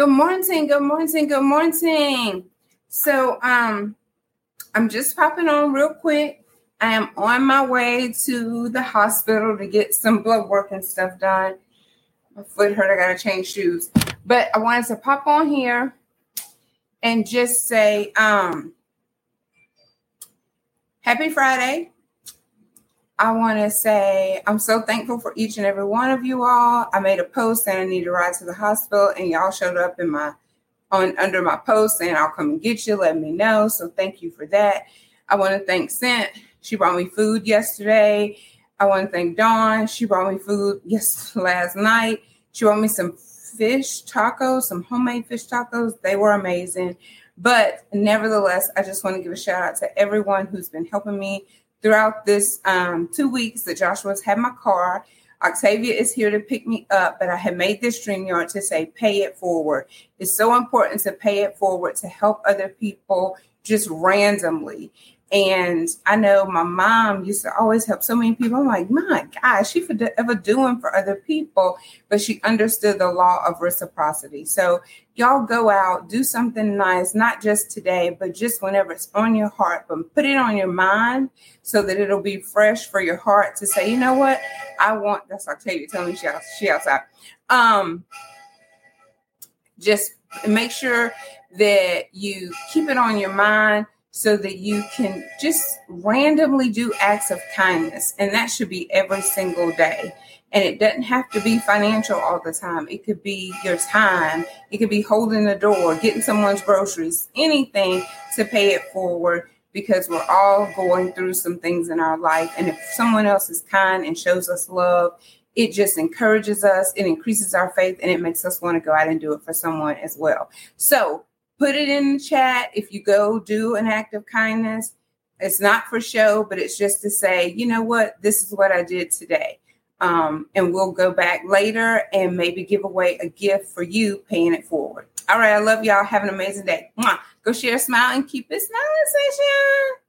Good morning, good morning, good morning. So, um, I'm just popping on real quick. I am on my way to the hospital to get some blood work and stuff done. My foot hurt. I gotta change shoes. But I wanted to pop on here and just say, um, happy Friday. I want to say I'm so thankful for each and every one of you all. I made a post saying I need to ride to the hospital, and y'all showed up in my on under my post saying I'll come and get you. Let me know. So thank you for that. I want to thank Scent. She brought me food yesterday. I want to thank Dawn. She brought me food yes last night. She brought me some fish tacos, some homemade fish tacos. They were amazing. But nevertheless, I just want to give a shout out to everyone who's been helping me throughout this um, two weeks that Joshua's had my car. Octavia is here to pick me up, but I have made this dream yard to say pay it forward. It's so important to pay it forward to help other people just randomly. And I know my mom used to always help so many people. I'm like, my gosh, she for ever doing for other people, but she understood the law of reciprocity. So y'all go out, do something nice, not just today, but just whenever it's on your heart, but put it on your mind so that it'll be fresh for your heart to say, you know what, I want. That's Octavia telling me she, she outside. Um, just make sure that you keep it on your mind so that you can just randomly do acts of kindness. And that should be every single day. And it doesn't have to be financial all the time. It could be your time. It could be holding the door, getting someone's groceries, anything to pay it forward because we're all going through some things in our life. And if someone else is kind and shows us love, it just encourages us, it increases our faith, and it makes us want to go out and do it for someone as well. So put it in the chat if you go do an act of kindness. It's not for show, but it's just to say, you know what, this is what I did today. Um, and we'll go back later and maybe give away a gift for you paying it forward. All right, I love y'all. Have an amazing day. Mwah. Go share, a smile, and keep it smiling, session.